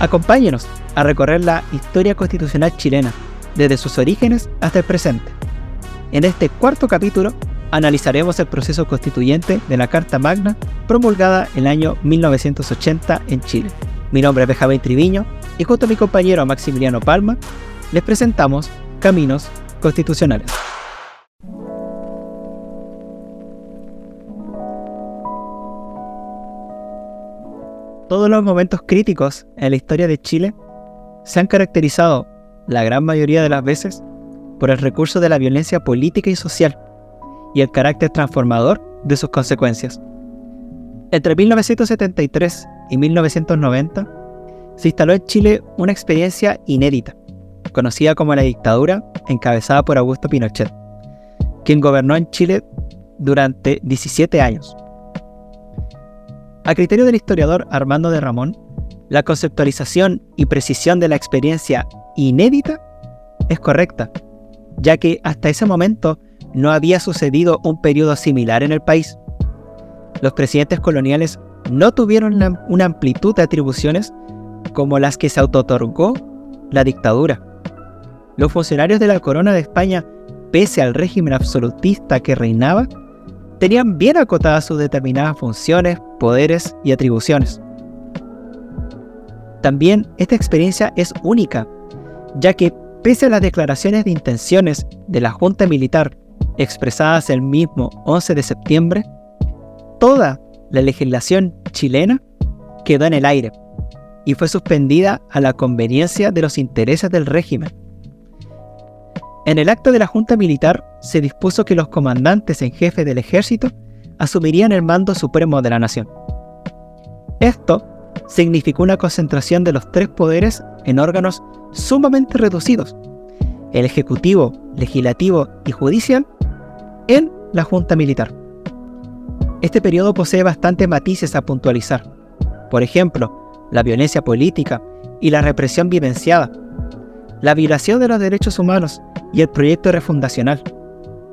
Acompáñenos a recorrer la historia constitucional chilena, desde sus orígenes hasta el presente. En este cuarto capítulo analizaremos el proceso constituyente de la Carta Magna promulgada el año 1980 en Chile. Mi nombre es Benjamín Triviño y junto a mi compañero Maximiliano Palma les presentamos Caminos Constitucionales. Todos los momentos críticos en la historia de Chile se han caracterizado, la gran mayoría de las veces, por el recurso de la violencia política y social y el carácter transformador de sus consecuencias. Entre 1973 y 1990 se instaló en Chile una experiencia inédita, conocida como la dictadura encabezada por Augusto Pinochet, quien gobernó en Chile durante 17 años. A criterio del historiador Armando de Ramón, la conceptualización y precisión de la experiencia inédita es correcta, ya que hasta ese momento no había sucedido un periodo similar en el país. Los presidentes coloniales no tuvieron una amplitud de atribuciones como las que se autotorgó la dictadura. Los funcionarios de la corona de España, pese al régimen absolutista que reinaba, tenían bien acotadas sus determinadas funciones, poderes y atribuciones. También esta experiencia es única, ya que pese a las declaraciones de intenciones de la Junta Militar expresadas el mismo 11 de septiembre, toda la legislación chilena quedó en el aire y fue suspendida a la conveniencia de los intereses del régimen. En el acto de la Junta Militar se dispuso que los comandantes en jefe del ejército asumirían el mando supremo de la nación. Esto significó una concentración de los tres poderes en órganos sumamente reducidos, el ejecutivo, legislativo y judicial, en la Junta Militar. Este periodo posee bastantes matices a puntualizar. Por ejemplo, la violencia política y la represión vivenciada, la violación de los derechos humanos y el proyecto refundacional,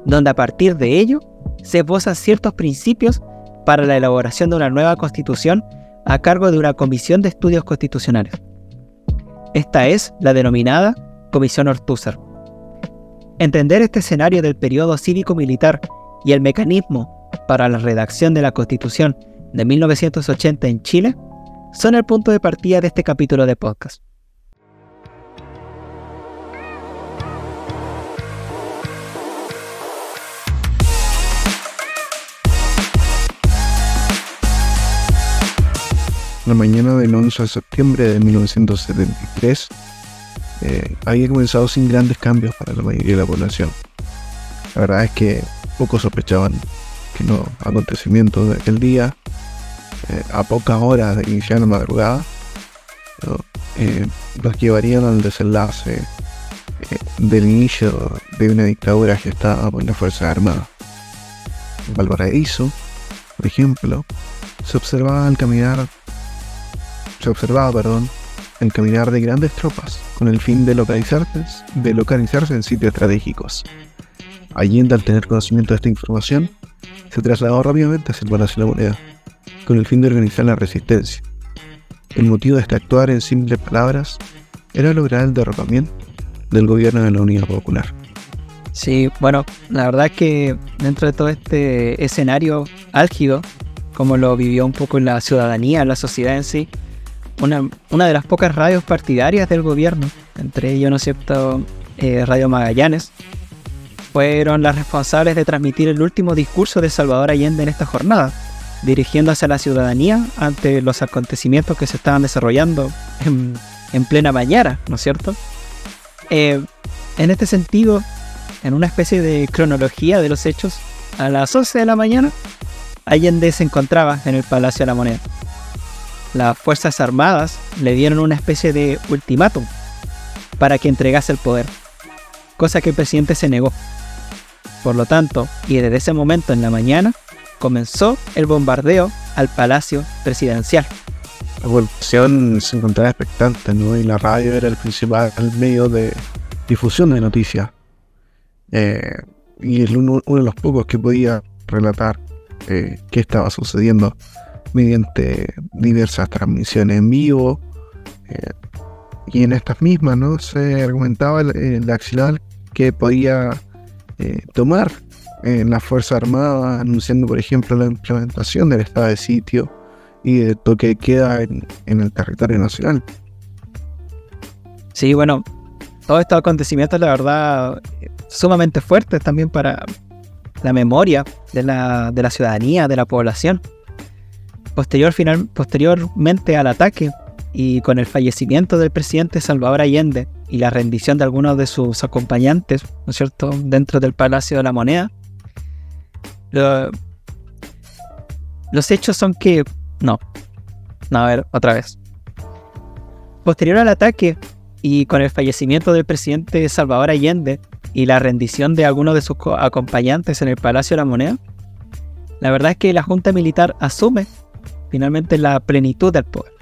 donde a partir de ello se esbozan ciertos principios para la elaboración de una nueva constitución a cargo de una comisión de estudios constitucionales. Esta es la denominada Comisión Ortúzar. Entender este escenario del periodo cívico-militar y el mecanismo para la redacción de la Constitución de 1980 en Chile son el punto de partida de este capítulo de podcast. La mañana del 11 de septiembre de 1973 eh, había comenzado sin grandes cambios para la mayoría de la población. La verdad es que pocos sospechaban que los acontecimientos de aquel día, eh, a pocas horas de iniciar la madrugada, eh, los llevarían al desenlace del inicio de una dictadura gestada por las Fuerzas Armadas. En Valparaíso, por ejemplo, se observaba al caminar se observaba, perdón, el caminar de grandes tropas con el fin de localizarse, de localizarse en sitios estratégicos. Allende, al tener conocimiento de esta información, se trasladó rápidamente hacia el Palacio de la Moneda, con el fin de organizar la resistencia. El motivo de este actuar, en simples palabras, era lograr el derrocamiento del gobierno de la Unidad Popular. Sí, bueno, la verdad es que dentro de todo este escenario álgido, como lo vivió un poco la ciudadanía, la sociedad en sí, una, de las pocas radios partidarias del gobierno, entre ellos, ¿no cierto?, eh, Radio Magallanes, fueron las responsables de transmitir el último discurso de Salvador Allende en esta jornada, dirigiéndose a la ciudadanía ante los acontecimientos que se estaban desarrollando en, plena mañana, ¿no es cierto? Eh, en este sentido, en una especie de cronología de los hechos, a las 11 de la mañana, Allende se encontraba en el Palacio de la Moneda las Fuerzas Armadas le dieron una especie de ultimátum para que entregase el poder, cosa que el presidente se negó. Por lo tanto, y desde ese momento en la mañana, comenzó el bombardeo al Palacio Presidencial. La población se encontraba expectante, ¿no? Y la radio era el principal medio de difusión de noticias. Eh, y es uno, de los pocos que podía relatar eh, qué estaba sucediendo mediante diversas transmisiones en vivo, Eh, y en estas mismas ¿no? se argumentaba el, axilar que podía eh, tomar en la Fuerza Armada, anunciando, por ejemplo, la implementación del estado de sitio y de toque queda en, en el territorio nacional. Sí, bueno, todos estos acontecimientos, la verdad, sumamente fuertes también para la memoria de la, de la ciudadanía, de la población. Posterior, final, posteriormente al ataque y con el fallecimiento del presidente Salvador Allende y la rendición de algunos de sus acompañantes, ¿no es cierto?, dentro del Palacio de la Moneda, los hechos son que... No, no, a ver, otra vez. Posterior al ataque y con el fallecimiento del presidente Salvador Allende y la rendición de algunos de sus acompañantes en el Palacio de la Moneda, la verdad es que la Junta Militar asume finalmente la plenitud del poder.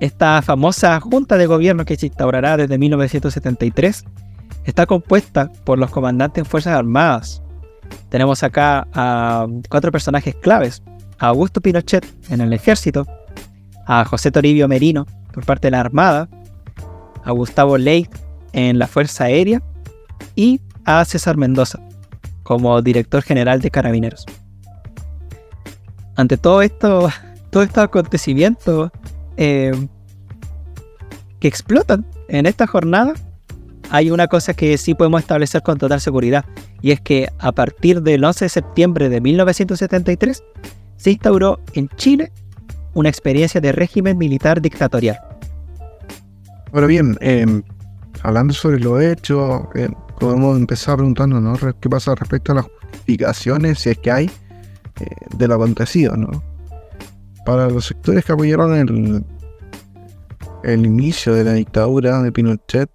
Esta famosa Junta de Gobierno que se instaurará desde 1973 está compuesta por los comandantes en Fuerzas Armadas. Tenemos acá a cuatro personajes claves. A Augusto Pinochet en el ejército, a José Toribio Merino por parte de la Armada, a Gustavo Ley en la Fuerza Aérea y a César Mendoza como director general de Carabineros. Ante todo esto, todo estos acontecimientos eh, que explotan en esta jornada, hay una cosa que sí podemos establecer con total seguridad, y es que a partir del 11 de septiembre de 1973 se instauró en Chile una experiencia de régimen militar dictatorial. Ahora bien, em, hablando sobre lo hecho, em, podemos empezar preguntándonos qué pasa respecto a las justificaciones, si es que hay, eh, de lo acontecido, ¿no? Para los sectores que apoyaron el, el inicio de la dictadura de Pinochet,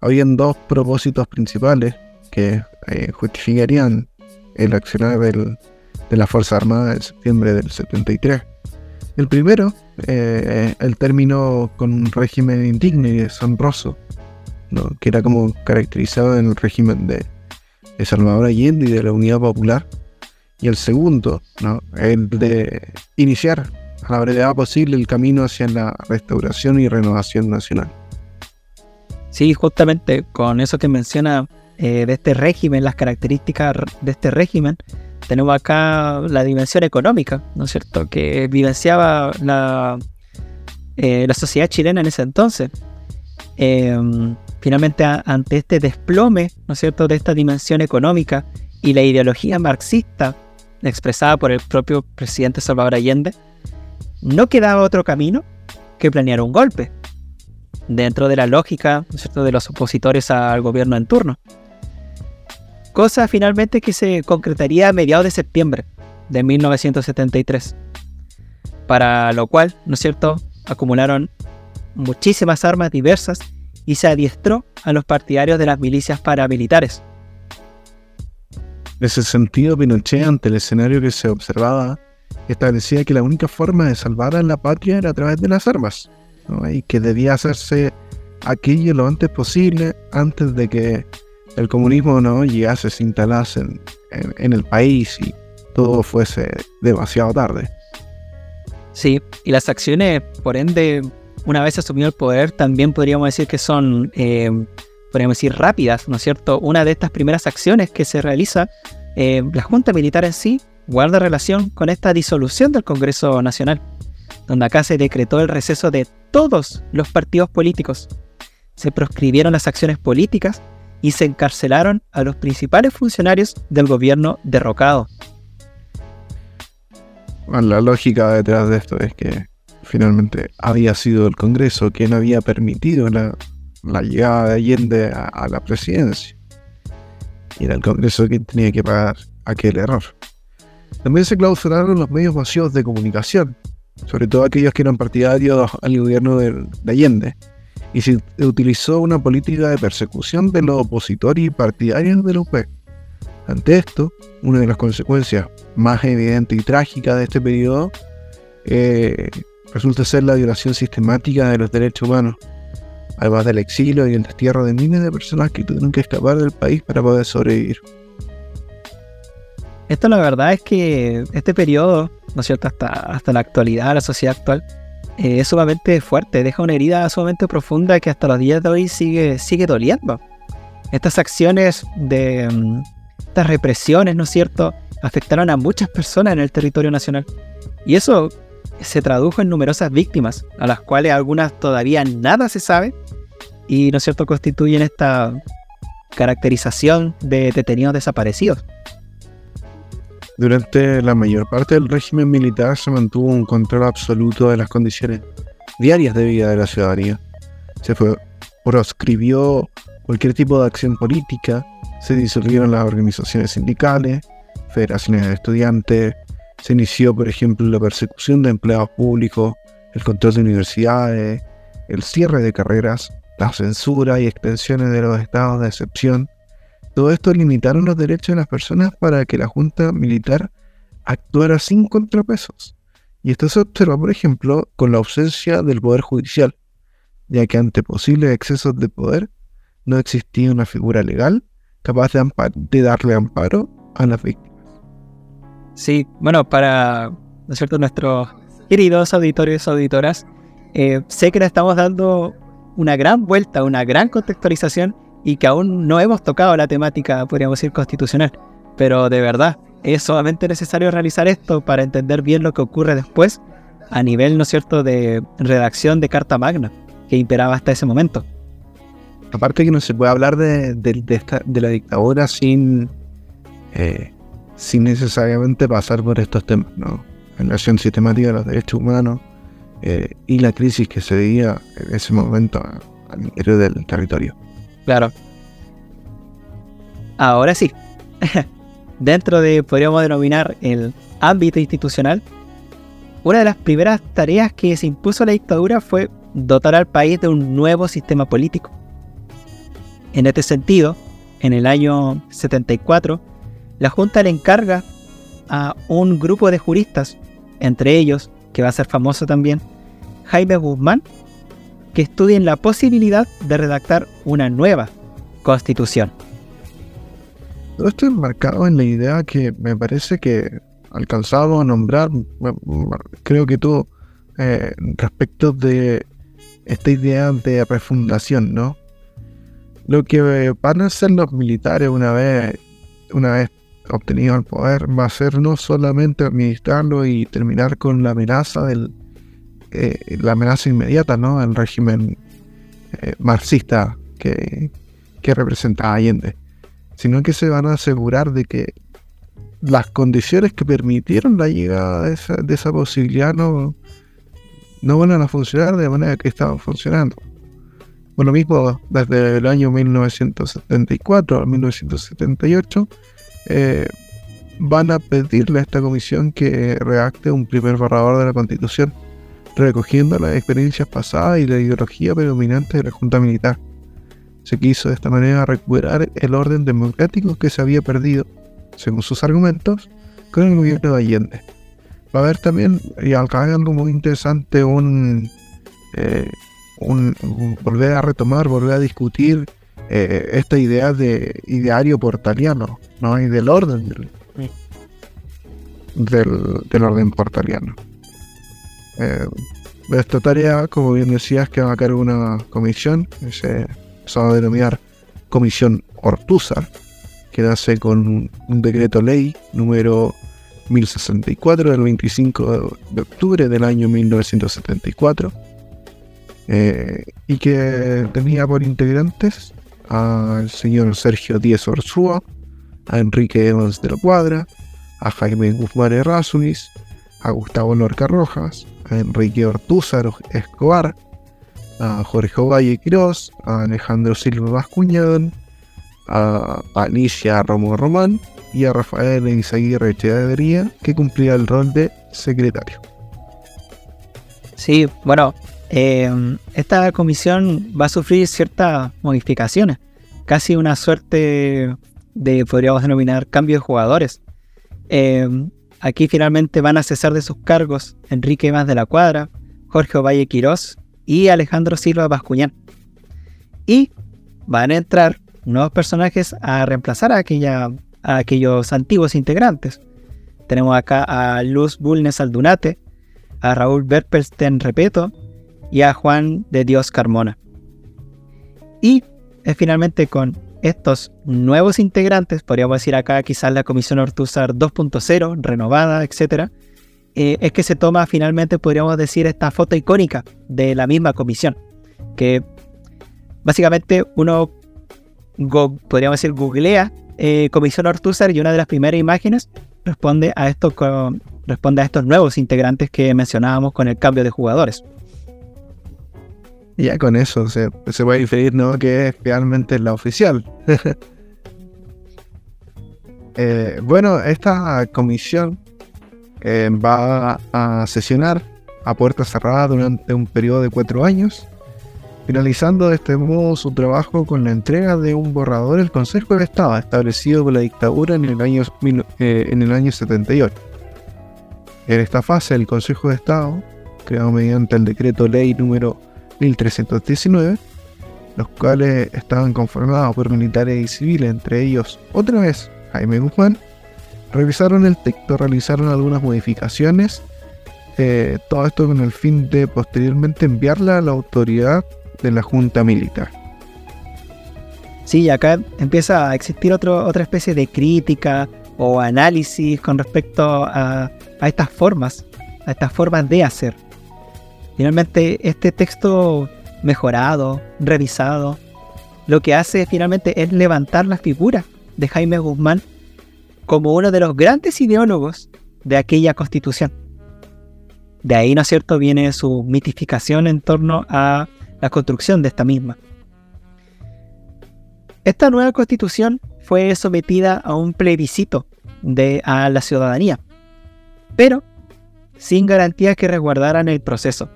habían dos propósitos principales que eh, justificarían el accionar de la Fuerza Armada en septiembre del 73. El primero, eh, el término con un régimen indigno y deshonroso, ¿no? que era como caracterizado en el régimen de, de Salvador Allende y de la Unidad Popular, y el segundo, ¿no? el de iniciar a la brevedad posible el camino hacia la restauración y renovación nacional. Sí, justamente con eso que menciona eh, de este régimen, las características de este régimen, tenemos acá la dimensión económica, ¿no es cierto?, que vivenciaba la, eh, la sociedad chilena en ese entonces. Em, finalmente, ante este desplome, ¿no es cierto?, de esta dimensión económica y la ideología marxista expresada por el propio presidente Salvador Allende, no quedaba otro camino que planear un golpe, dentro de la lógica de los opositores al gobierno en turno. Cosa finalmente que se concretaría a mediados de septiembre de 1973, para lo cual, ¿no es cierto?, acumularon muchísimas armas diversas y se adiestró a los partidarios de las milicias paramilitares, en ese sentido, Pinochet, ante el escenario que se observaba, establecía que la única forma de salvar a la patria era a través de las armas, y que debía hacerse aquello lo antes posible, antes de que el comunismo no llegase, se instalase en, el país y todo fuese demasiado tarde. Sí, y las acciones, por ende, una vez asumido el poder, también podríamos decir que son eh, podríamos decir, rápidas, ¿no es cierto? Una de estas primeras acciones que se realiza, eh, la Junta Militar en sí guarda relación con esta disolución del Congreso Nacional, donde acá se decretó el receso de todos los partidos políticos. Se proscribieron las acciones políticas y se encarcelaron a los principales funcionarios del gobierno derrocado. la lógica detrás de esto es que finalmente había sido el Congreso quien había permitido la la llegada de Allende a, la presidencia. Y era el Congreso quien tenía que pagar aquel error. También se clausuraron los medios masivos de comunicación, sobre todo aquellos que eran partidarios al gobierno de, Allende, y se utilizó una política de persecución de los opositores y partidarios de la UP. Ante esto, una de las consecuencias más evidentes y trágicas de este periodo eh, resulta ser la violación sistemática de los derechos humanos además del exilio y el destierro de miles de personas que tuvieron que escapar del país para poder sobrevivir. Esto la verdad es que este periodo, ¿no es cierto?, hasta, hasta la actualidad, la sociedad actual, eh, es sumamente fuerte, deja una herida sumamente profunda que hasta los días de hoy sigue, sigue doliendo. Estas acciones de mm, estas represiones, ¿no es cierto?, afectaron a muchas personas en el territorio nacional. Y eso se tradujo en numerosas víctimas, a las cuales algunas todavía nada se sabe, y, ¿no es cierto?, constituyen esta caracterización de detenidos desaparecidos. Durante la mayor parte del régimen militar se mantuvo un control absoluto de las condiciones diarias de vida de la ciudadanía. Se fue, proscribió cualquier tipo de acción política, se disolvieron las organizaciones sindicales, federaciones de estudiantes, se inició, por ejemplo, la persecución de empleados públicos, el control de universidades, el cierre de carreras, la censura y extensiones de los estados de excepción. Todo esto limitaron los derechos de las personas para que la junta militar actuara sin contrapesos. Y esto se observa, por ejemplo, con la ausencia del poder judicial, ya que ante posibles excesos de poder no existía una figura legal capaz de, de darle amparo a las víctimas. Sí, bueno, para ¿no cierto? nuestros queridos auditores y auditoras, eh, sé que le estamos dando una gran vuelta, una gran contextualización y que aún no hemos tocado la temática, podríamos decir, constitucional. Pero de verdad, es solamente necesario realizar esto para entender bien lo que ocurre después a nivel, ¿no es cierto?, de redacción de Carta Magna que imperaba hasta ese momento. Aparte que no se puede hablar de, de la dictadura sin eh, sin necesariamente pasar por estos temas, ¿no? La acción sistemática de los derechos humanos eh, y la crisis que se veía en ese momento al interior del territorio. Claro. Ahora sí, dentro de, podríamos denominar, el ámbito institucional, una de las primeras tareas que se impuso la dictadura fue dotar al país de un nuevo sistema político. En este sentido, en el año 74, la Junta le encarga a un grupo de juristas, entre ellos, que va a ser famoso también, Jaime Guzmán, que estudien la posibilidad de redactar una nueva constitución. Todo esto enmarcado en la idea que me parece que alcanzado a nombrar, creo que tú, eh, respecto de esta idea de refundación, ¿no? Lo que van a hacer los militares una vez, una vez obtenido el poder va a ser no solamente administrarlo y terminar con la amenaza del eh, la amenaza inmediata, ¿no? El régimen eh, marxista que, que representa Allende, sino que se van a asegurar de que las condiciones que permitieron la llegada de esa, de esa posibilidad no, no van a funcionar de la manera que estaban funcionando. Lo mismo, desde el año 1974 a 1978, eh, van a pedirle a esta comisión que redacte un primer borrador de la constitución, recogiendo las experiencias pasadas y la ideología predominante de la Junta Militar. Se quiso de esta manera recuperar el orden democrático que se había perdido, según sus argumentos, con el gobierno de Allende. Va a haber también, y acá algo muy interesante, un, eh, un, volver a retomar, volver a discutir eh, esta idea de ideario portaliano, ¿no? Y del orden del, orden portaliano. Eh, esta tarea, como bien decías, que va a cargo una comisión, que se, va a denominar Comisión Ortúzar, que nace con un decreto ley número 1064 del 25 de octubre del año 1974 eh, y que tenía por integrantes al señor Sergio Díez Orsúa, a Enrique Evans de la Cuadra, a Jaime Guzmán Errázuriz, a Gustavo Lorca Rojas, a Enrique Ortúzar Escobar, a Jorge Valle Quirós, a Alejandro Silva Bascuñán, a Alicia Romo Román y a Rafael Izaguirre Echeverría, que cumplía el rol de secretario. Sí, bueno, eh, esta comisión va a sufrir ciertas modificaciones, casi una suerte de, podríamos denominar, cambio de jugadores. Eh, aquí finalmente van a cesar de sus cargos Enrique Más de la Cuadra, Jorge Valle Quirós y Alejandro Silva Bascuñán. Y van a entrar nuevos personajes a reemplazar a, aquella, aquellos antiguos integrantes. Tenemos acá a Luz Bulnes Aldunate, a Raúl Berpelsten Repeto y a Juan de Dios Carmona. Y es finalmente con estos nuevos integrantes, podríamos decir acá quizás la Comisión Ortúzar 2.0, renovada, etc., eh, es que se toma finalmente, podríamos decir, esta foto icónica de la misma comisión, que básicamente uno, podríamos decir, googlea eh, Comisión Ortúzar y una de las primeras imágenes responde a, esto responde a estos nuevos integrantes que mencionábamos con el cambio de jugadores. Ya con eso se, se puede inferir ¿no? que es realmente la oficial. Eh, bueno, esta comisión eh, va a sesionar a puerta cerrada durante un periodo de cuatro años, finalizando de este modo su trabajo con la entrega de un borrador del Consejo de Estado establecido por la dictadura en el año, eh, en el año 78. En esta fase, el Consejo de Estado, creado mediante el decreto ley número 1319, los cuales estaban conformados por militares y civiles, entre ellos otra vez Jaime Guzmán, revisaron el texto, realizaron algunas modificaciones, eh, todo esto con el fin de posteriormente enviarla a la autoridad de la Junta Militar. Sí, acá empieza a existir otro, otra especie de crítica o análisis con respecto a estas formas, a estas formas de hacer. Finalmente, este texto mejorado, revisado, lo que hace finalmente es levantar la figura de Jaime Guzmán como uno de los grandes ideólogos de aquella constitución. De ahí, ¿no es cierto?, viene su mitificación en torno a la construcción de esta misma. Esta nueva constitución fue sometida a un plebiscito de, a la ciudadanía, pero sin garantías que resguardaran el proceso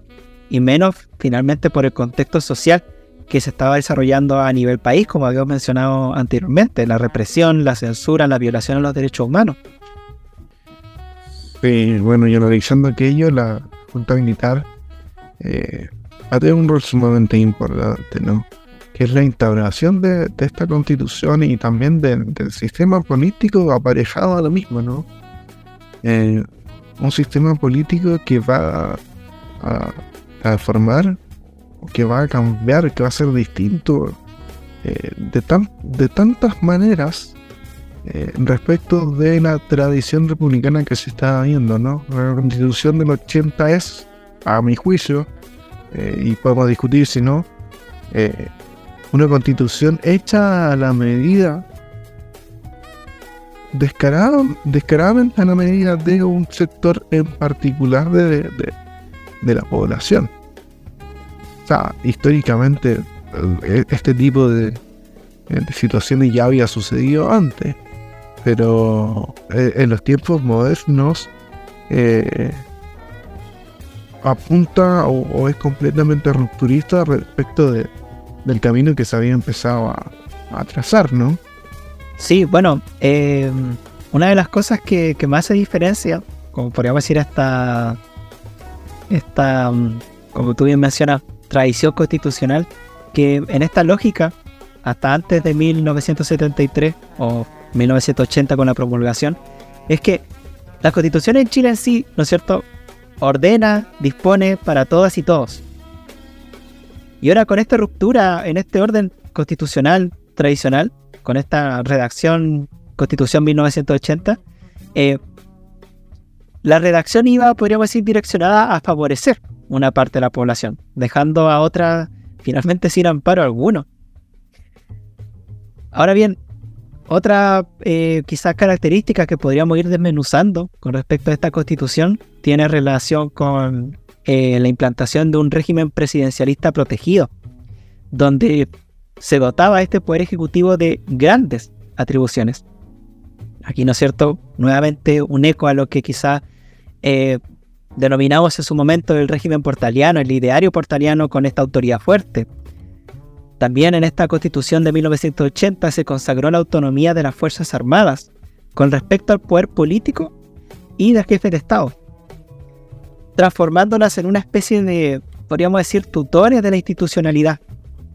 y menos finalmente por el contexto social que se estaba desarrollando a nivel país, como habíamos mencionado anteriormente, la represión, la censura, la violación a los derechos humanos. Sí, bueno, y analizando aquello, la Junta Militar eh, ha tenido un rol sumamente importante, ¿no? Que es la instauración de, esta constitución y también del sistema político aparejado a lo mismo, ¿no? Eh, un sistema político que va a, a formar, que va a cambiar, que va a ser distinto eh, de, tan, de tantas maneras eh, respecto de la tradición republicana que se está viendo, ¿no? La constitución del 80 es, a mi juicio, eh, y podemos discutir si no, una constitución hecha a la medida descarada, descaradamente a la medida de un sector en particular de la población. O sea, históricamente eh, este tipo de, situaciones ya había sucedido antes, pero eh, en los tiempos modernos eh, apunta o, es completamente rupturista respecto de, del camino que se había empezado a, trazar, ¿no? Sí, bueno, una de las cosas que, que más se diferencia, como podríamos decir hasta esta, mm, como tú bien mencionas, tradición constitucional, que en esta lógica, hasta antes de 1973 o 1980 con la promulgación, es que la constitución en Chile en sí, ¿no es cierto?, ordena, dispone para todas y todos. Y ahora con esta ruptura en este orden constitucional tradicional, con esta redacción Constitución 1980, eh, la redacción iba, podríamos decir, direccionada a favorecer una parte de la población, dejando a otra finalmente sin amparo alguno. Ahora bien, otra eh, quizás característica que podríamos ir desmenuzando con respecto a esta constitución tiene relación con eh, la implantación de un régimen presidencialista protegido, donde se dotaba este poder ejecutivo de grandes atribuciones. Aquí, ¿no es cierto? Nuevamente un eco a lo que quizá eh, denominamos en su momento el régimen portaliano, el ideario portaliano con esta autoridad fuerte. También en esta constitución de 1980 se consagró la autonomía de las Fuerzas Armadas con respecto al poder político y del jefe de Estado, transformándolas en una especie de, podríamos decir, tutores de la institucionalidad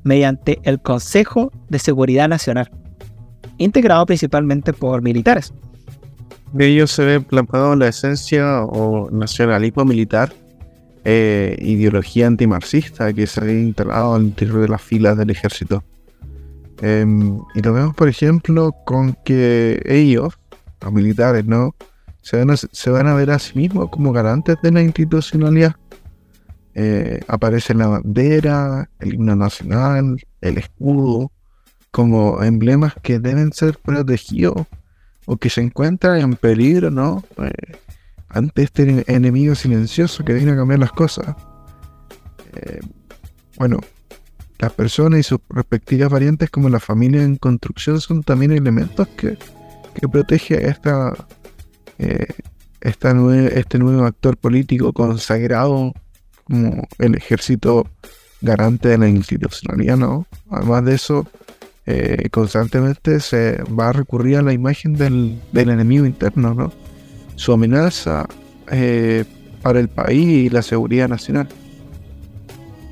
mediante el Consejo de Seguridad Nacional, integrado principalmente por militares de ello se ve plasmado la esencia o nacionalismo militar eh, ideología antimarxista que se había instalado al interior de las filas del ejército. Em, y lo vemos, por ejemplo, con que ellos, los militares, ¿no? Se van, a, se van a ver a sí mismos como garantes de la institucionalidad. Eh, aparece la bandera, el himno nacional, el escudo, como emblemas que deben ser protegidos o que se encuentran en peligro, ¿no? Eh, ante este enemigo silencioso que viene a cambiar las cosas. Eh, bueno, las personas y sus respectivas variantes como la familia en construcción son también elementos que, que protege a esta, eh, esta este nuevo actor político consagrado como el ejército garante de la institucionalidad, ¿no? Además de eso, eh, constantemente se va a recurrir a la imagen del, del enemigo interno, ¿no? Su amenaza eh, para el país y la seguridad nacional.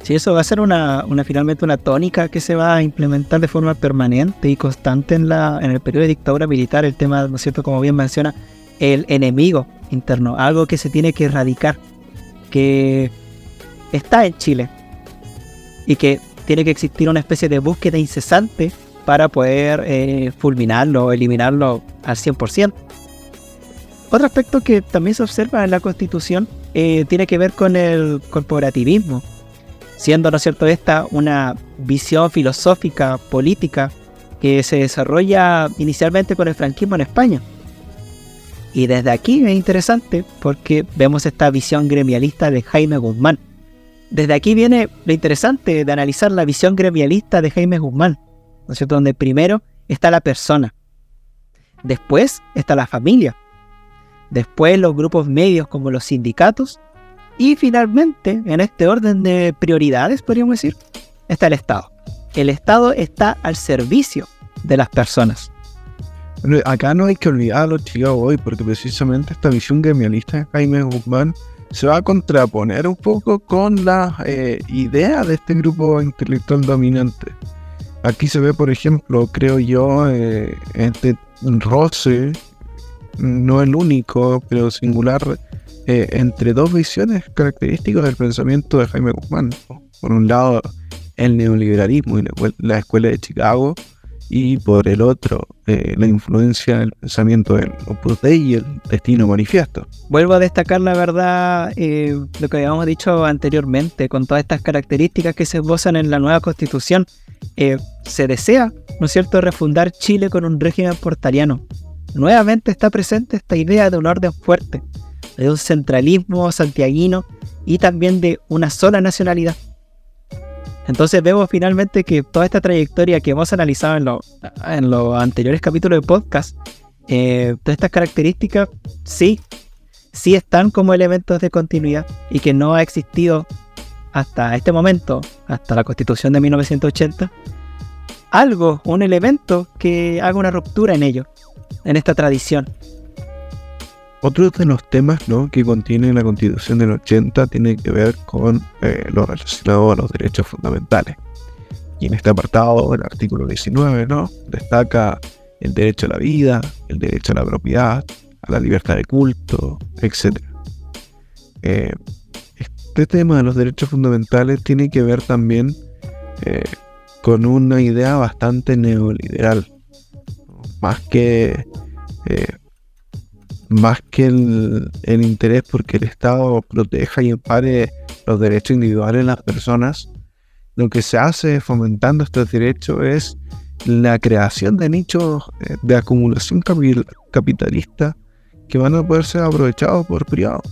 Sí, eso va a ser una, una, finalmente una tónica que se va a implementar de forma permanente y constante en, la, en el periodo de dictadura militar, el tema, ¿no es cierto?, como bien menciona, el enemigo interno, algo que se tiene que erradicar, que está en Chile y que tiene que existir una especie de búsqueda incesante para poder eh, fulminarlo, eliminarlo al 100%. Otro aspecto que también se observa en la Constitución eh, tiene que ver con el corporativismo, siendo, ¿no es cierto?, esta una visión filosófica, política, que se desarrolla inicialmente con el franquismo en España. Y desde aquí es interesante porque vemos esta visión gremialista de Jaime Guzmán. Desde aquí viene lo interesante de analizar la visión gremialista de Jaime Guzmán, ¿no es? Donde primero está la persona, después está la familia, después los grupos medios como los sindicatos y finalmente, en este orden de prioridades, podríamos decir, está el Estado. El Estado está al servicio de las personas. Acá no hay que olvidarlo, chicos, hoy, porque precisamente esta visión gremialista de Jaime Guzmán se va a contraponer un poco con la eh, idea de este grupo intelectual dominante. Aquí se ve, por ejemplo, creo yo, eh, este roce, no el único, pero singular, eh, entre dos visiones características del pensamiento de Jaime Guzmán. Por un lado, el neoliberalismo y la, escuela de Chicago, y por el otro, eh, la influencia del pensamiento del Opus Dei y el destino manifiesto. Vuelvo a destacar la verdad, lo que habíamos dicho anteriormente, con todas estas características que se esbozan en la nueva constitución eh, se desea, ¿no es cierto?, refundar Chile con un régimen portariano. Nuevamente está presente esta idea de un orden fuerte, de un centralismo santiaguino y también de una sola nacionalidad. Entonces vemos finalmente que toda esta trayectoria que hemos analizado en, los anteriores capítulos de podcast, eh, todas estas características sí, sí están como elementos de continuidad y que no ha existido hasta este momento, hasta la constitución de 1980, algo, un elemento que haga una ruptura en ello, en esta tradición. Otro de los temas que contiene la constitución del 80 tiene que ver con eh, lo relacionado a los derechos fundamentales. Y en este apartado, el artículo 19, ¿no? destaca el derecho a la vida, el derecho a la propiedad, a la libertad de culto, etc. Este tema de los derechos fundamentales tiene que ver también eh, con una idea bastante neoliberal. Más que, eh, más que el, el, interés porque el Estado proteja y empare los derechos individuales de las personas, lo que se hace fomentando estos derechos es la creación de nichos eh, de acumulación capitalista que van a poder ser aprovechados por privados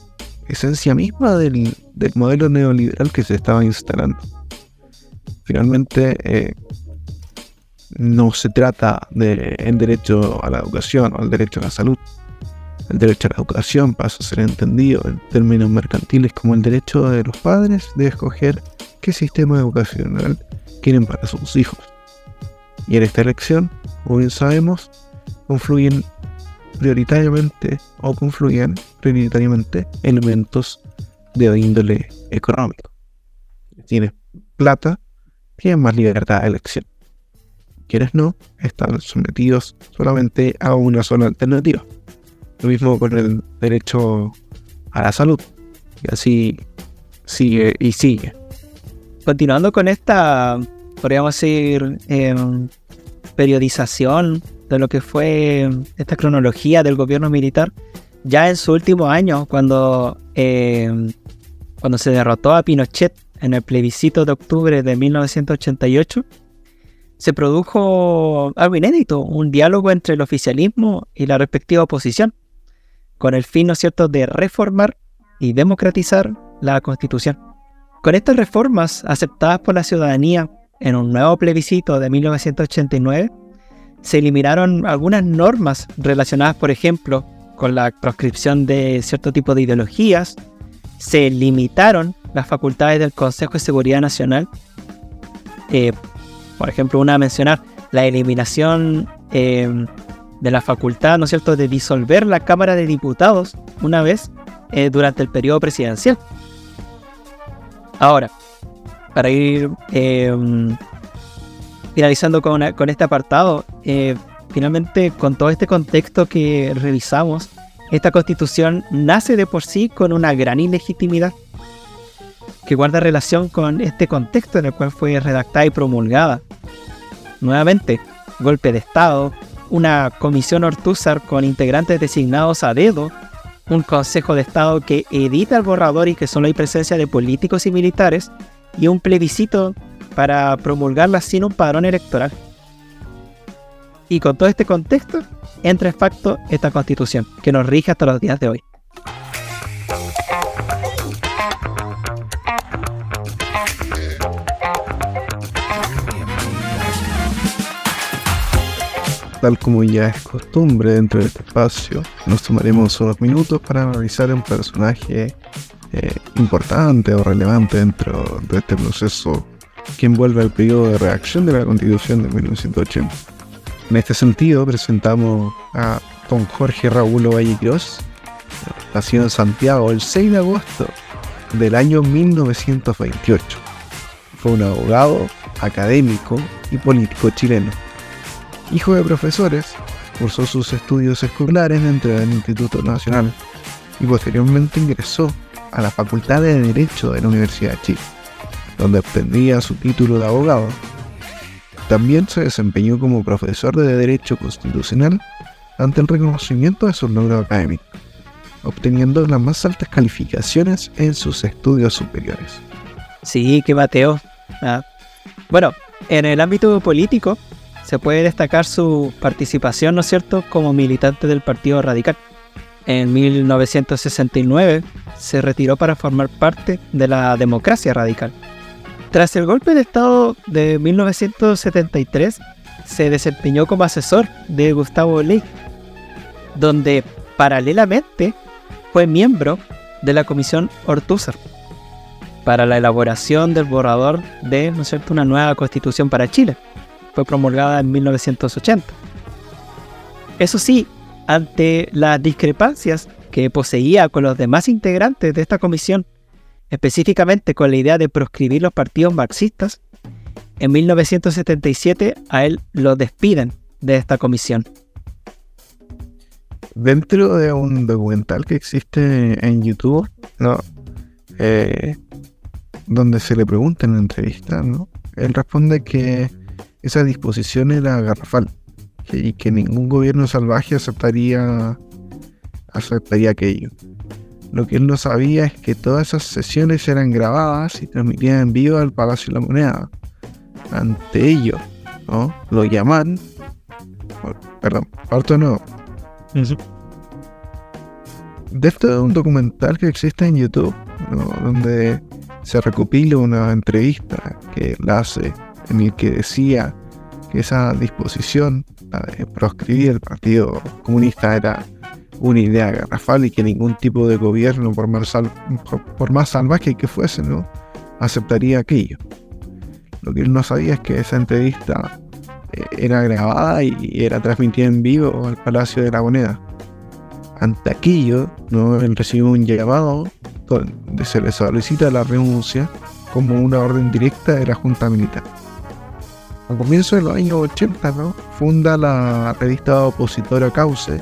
esencia misma del, modelo neoliberal que se estaba instalando. Finalmente, eh, no se trata del derecho a la educación o el derecho a la salud. El derecho a la educación pasa a ser entendido en términos mercantiles como el derecho de los padres de escoger qué sistema educacional quieren para sus hijos. Y en esta elección, como bien sabemos, confluyen prioritariamente o confluyen prioritariamente elementos de índole económico. Tienes plata, tienes más libertad de elección. Quieres no, están sometidos solamente a una sola alternativa. Lo mismo con el derecho a la salud. Y así sigue y sigue. Continuando con esta, podríamos decir, em, periodización de lo que fue esta cronología del gobierno militar, ya en su último año, cuando, em, cuando se derrotó a Pinochet en el plebiscito de octubre de 1988, se produjo algo inédito, un diálogo entre el oficialismo y la respectiva oposición, con el fin, ¿no es cierto?, de reformar y democratizar la constitución. Con estas reformas aceptadas por la ciudadanía en un nuevo plebiscito de 1989, se eliminaron algunas normas relacionadas, por ejemplo, con la proscripción de cierto tipo de ideologías, se limitaron las facultades del Consejo de Seguridad Nacional, eh, por ejemplo, una a mencionar, la eliminación eh, de la facultad, ¿no es cierto?, de disolver la Cámara de Diputados una vez eh, durante el periodo presidencial. Ahora, para ir em, finalizando con, con, este apartado, eh, finalmente con todo este contexto que revisamos, esta constitución nace de por sí con una gran ilegitimidad que guarda relación con este contexto en el cual fue redactada y promulgada. Nuevamente, golpe de Estado, una comisión Ortúzar con integrantes designados a dedo un Consejo de Estado que edita el borrador y que solo hay presencia de políticos y militares, y un plebiscito para promulgarla sin un padrón electoral. Y con todo este contexto, entra en facto esta constitución, que nos rige hasta los días de hoy. Tal como ya es costumbre dentro de este espacio, nos tomaremos unos minutos para analizar un personaje eh, importante o relevante dentro de este proceso que envuelve el periodo de reacción de la Constitución de 1980. En este sentido, presentamos a don Jorge Raúl Ovalle nacido en Santiago el 6 de agosto del año 1928. Fue un abogado, académico y político chileno Hijo de profesores, cursó sus estudios escolares dentro del Instituto Nacional y posteriormente ingresó a la Facultad de Derecho de la Universidad de Chile, donde obtendría su título de abogado. También se desempeñó como profesor de Derecho Constitucional ante el reconocimiento de sus logros académicos, obteniendo las más altas calificaciones en sus estudios superiores. Sí, que Mateo. Ah. Bueno, en el ámbito político, se puede destacar su participación, ¿no es cierto?, como militante del Partido Radical. En 1969 se retiró para formar parte de la democracia radical. Tras el golpe de Estado de 1973, se desempeñó como asesor de Gustavo Ley, donde paralelamente fue miembro de la Comisión Ortúzar para la elaboración del borrador de ¿no es cierto? una nueva constitución para Chile fue promulgada en 1980. Eso sí, ante las discrepancias que poseía con los demás integrantes de esta comisión, específicamente con la idea de proscribir los partidos marxistas, en 1977 a él lo despiden de esta comisión. Dentro de un documental que existe en YouTube, ¿no? Eh, donde se le pregunta en la entrevista, ¿no? él responde que esa disposición era garrafal y que ningún gobierno salvaje aceptaría, aceptaría aquello. Lo que él no sabía es que todas esas sesiones eran grabadas y transmitidas en vivo al Palacio de la Moneda. Ante ello, ¿no? lo llaman, perdón, parto no. De esto es un documental que existe en YouTube, donde se recopila una entrevista que la hace en el que decía que esa disposición de proscribir el Partido Comunista era una idea garrafal y que ningún tipo de gobierno, por más, por, más salvaje que fuese, ¿no? aceptaría aquello. Lo que él no sabía es que esa entrevista eh, era grabada y era transmitida en vivo al Palacio de la Moneda. Ante aquello, ¿no? él recibió un llamado donde se le solicita la renuncia como una orden directa de la Junta Militar a comienzos de los años 80, ¿no? funda la revista opositora Cauce,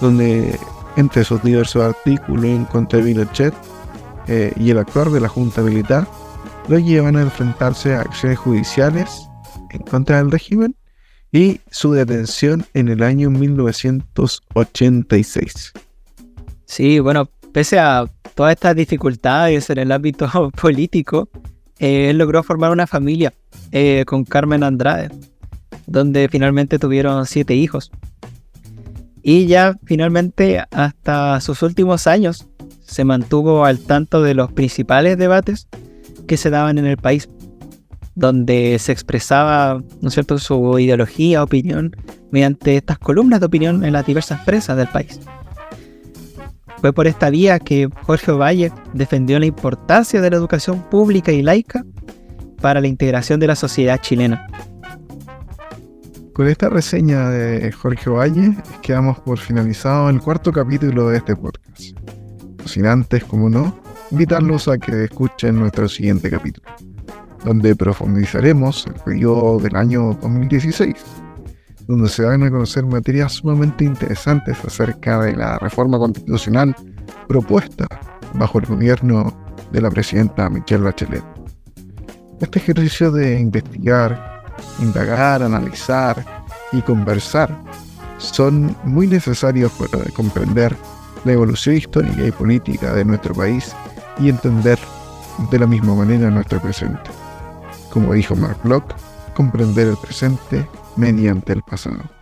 donde entre sus diversos artículos en contra de Pinochet, eh, y el actuar de la Junta Militar lo llevan a enfrentarse a acciones judiciales en contra del régimen y su detención en el año 1986. Sí, bueno, pese a todas estas dificultades en el ámbito político, eh, él logró formar una familia eh, con Carmen Andrade, donde finalmente tuvieron siete hijos. Y ya finalmente hasta sus últimos años se mantuvo al tanto de los principales debates que se daban en el país, donde se expresaba ¿no cierto? su ideología, opinión, mediante estas columnas de opinión en las diversas presas del país. Fue por esta vía que Jorge Valle defendió la importancia de la educación pública y laica para la integración de la sociedad chilena. Con esta reseña de Jorge Valle, quedamos por finalizado el cuarto capítulo de este podcast. Sin antes, como no, invitarlos a que escuchen nuestro siguiente capítulo, donde profundizaremos el periodo del año 2016 donde se van a conocer materias sumamente interesantes acerca de la reforma constitucional propuesta bajo el gobierno de la presidenta Michelle Bachelet. Este ejercicio de investigar, indagar, analizar y conversar son muy necesarios para comprender la evolución histórica y política de nuestro país y entender de la misma manera nuestro presente. Como dijo Mark Locke, comprender el presente mediante el pasado.